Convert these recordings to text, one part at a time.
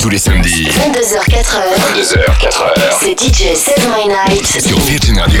Tous les samedis. 22h4h. 22h4h. C'est DJ Save My Night. Sur Virgin Radio.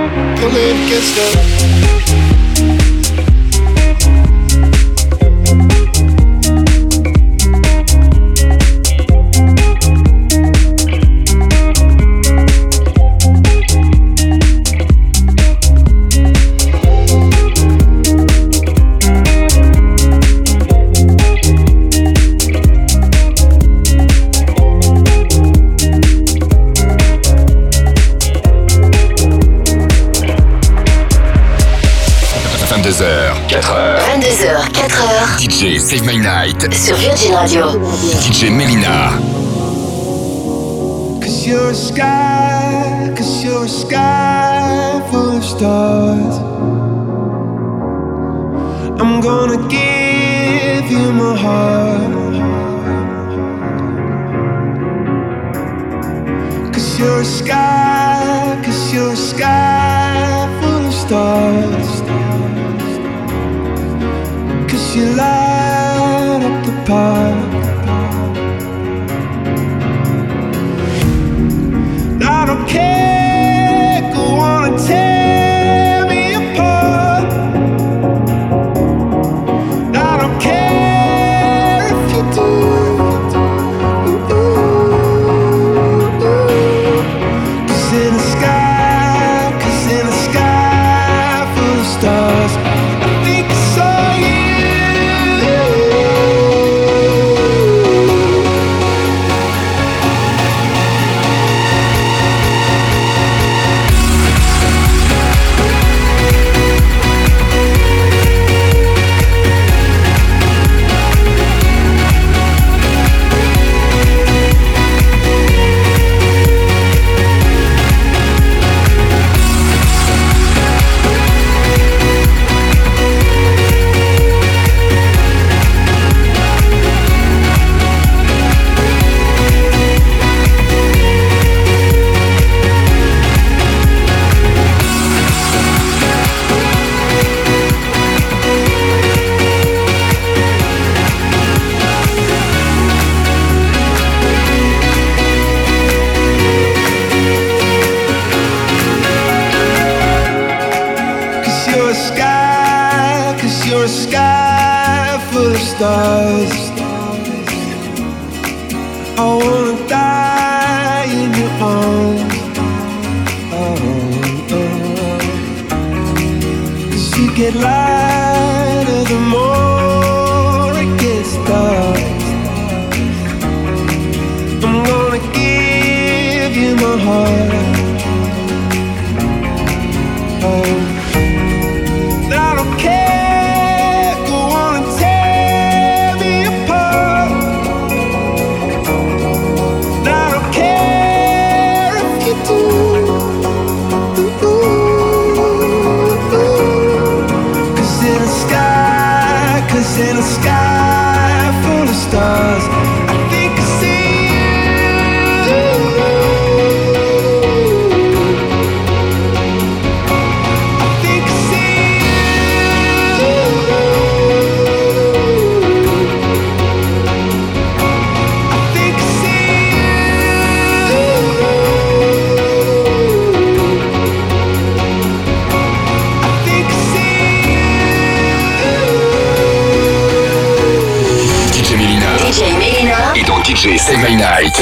pulling against 24 heures. DJ Save My Night. Sur Virgin Radio. DJ Melyna. Cause you're a sky, cause you're a sky full of stars. I'm gonna give you my heart. Cause you're a sky, cause you're a sky full of stars. You light up the park.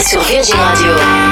sur Virgin Radio.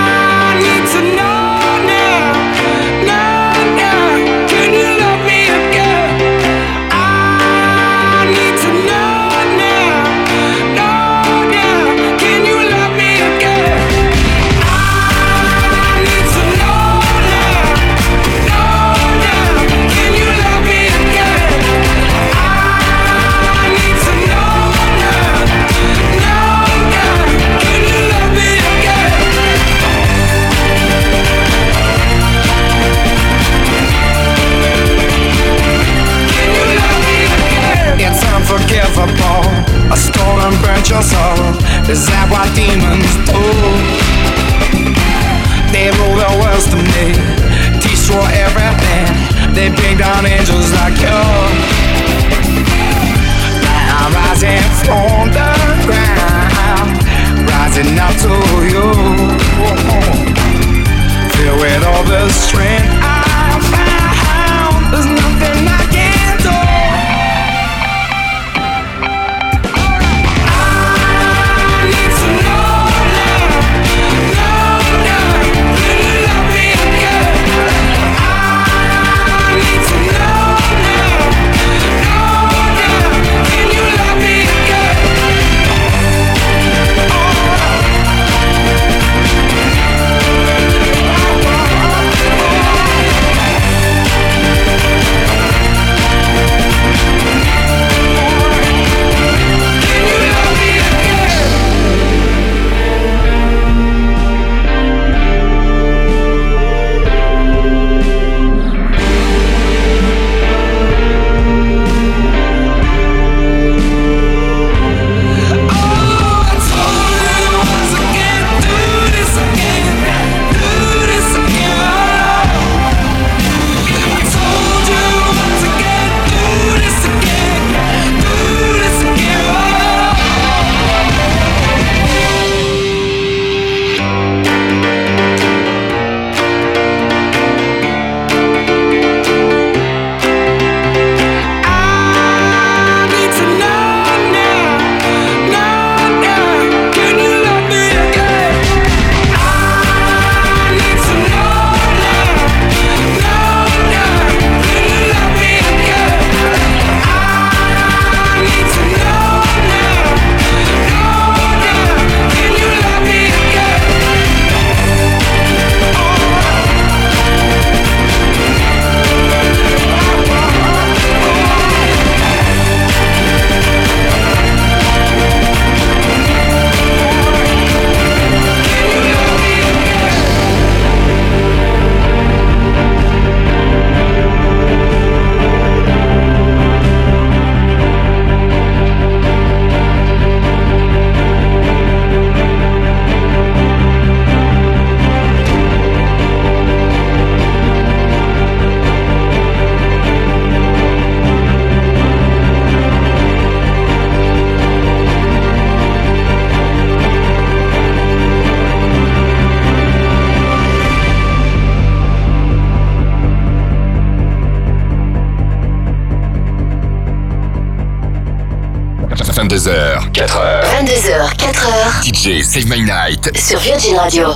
Save My Night. sur Virgin Radio.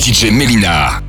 DJ Melina.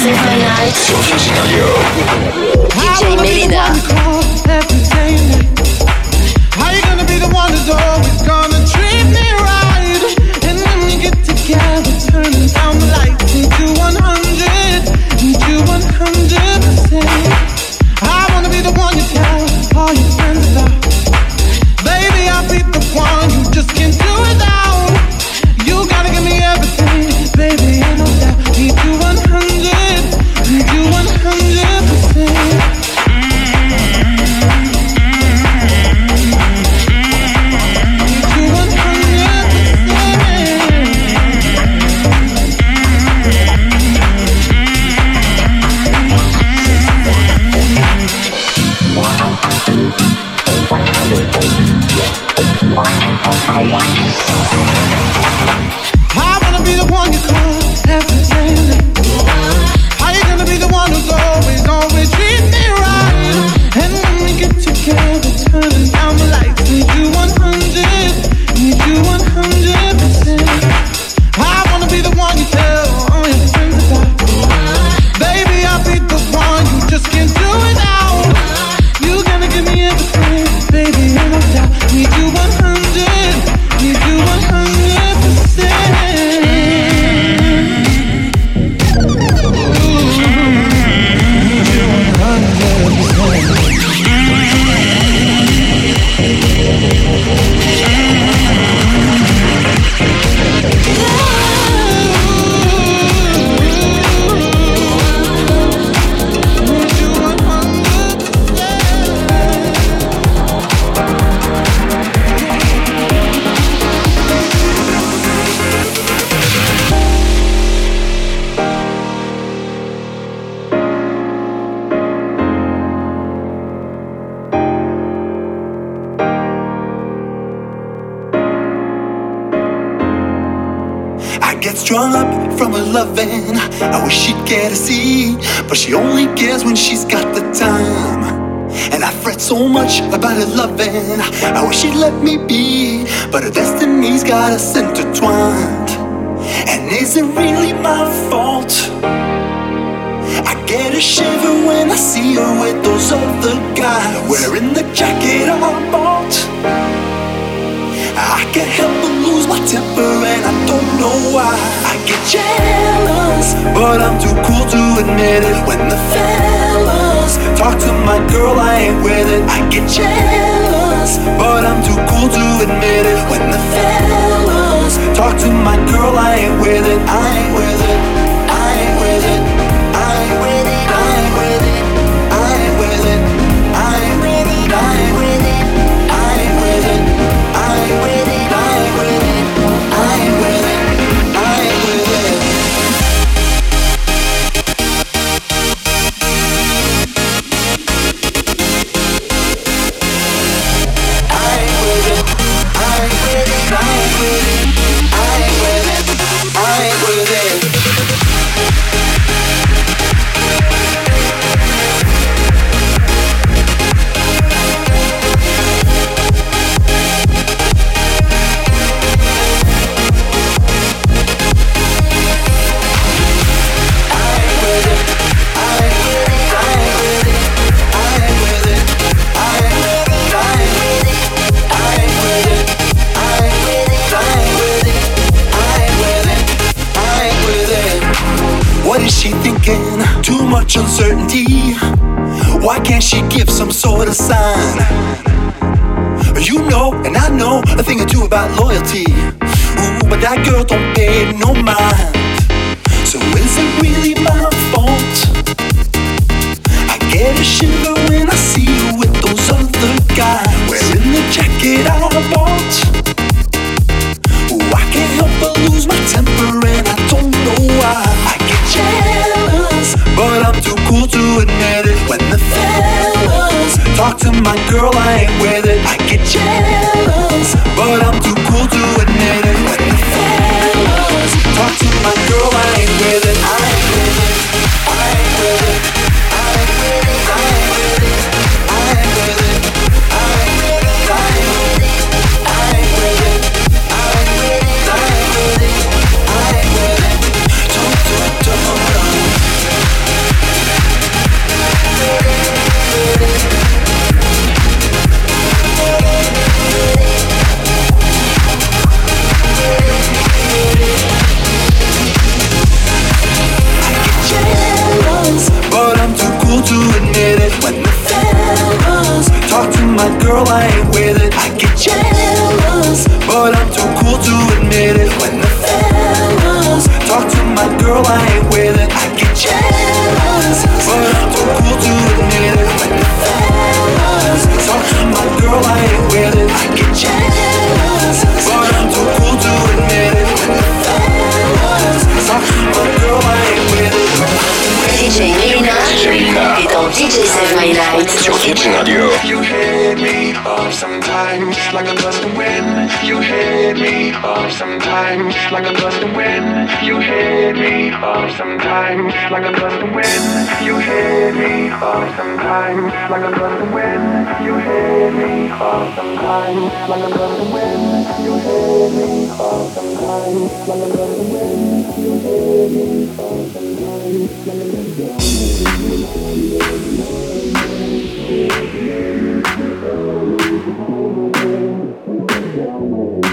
Sur Virgin Radio. She only cares when she's got the time. And I fret so much about her loving. I wish she'd let me be, but her destiny's got us intertwined. And is it really my fault? I get a shiver when I see her with those other guys, wearing the jacket I bought. I can't help but lose my temper, and I don't know why. I get jealous, but I'm too cool to admit it. When the fellas talk to my girl, I ain't with it. I get jealous, but I'm too cool to admit it. When the fellas talk to my girl, I ain't with it. I ain't with it. She give some sort of sign? You know, and I know a thing or two about loyalty. Ooh, but that girl don't pay no mind. So is it really my fault? I get a shiver when I see you with those other guys wearing the jacket I bought. Ooh, I can't help but lose my temper and I don't know why. I get jealous, but I'm too cool to admit my girl, I ain't with it. I get jealous, to girl, I ain't with it. I get jealous, but I'm too cool to admit it. When the fellas talk to my girl, I ain't with it. I get jealous, but I'm too cool to admit it. When the fellas talk to my girl, I ain't with it. I get jealous, but I'm too cool to admit it. When the fellas talk to my girl, I ain't with it. DJ Melyna est dans DJ Save My Night. Sur Virgin Radio. Hit me off sometimes like a gust of wind. You hit me off sometimes like a gust of wind. You hit me off sometimes like a gust of wind. You hit me off sometimes like a gust of wind. You hit me off sometimes like a gust of wind. You hit me off sometimes like a gust of wind. You hit me off sometimes like a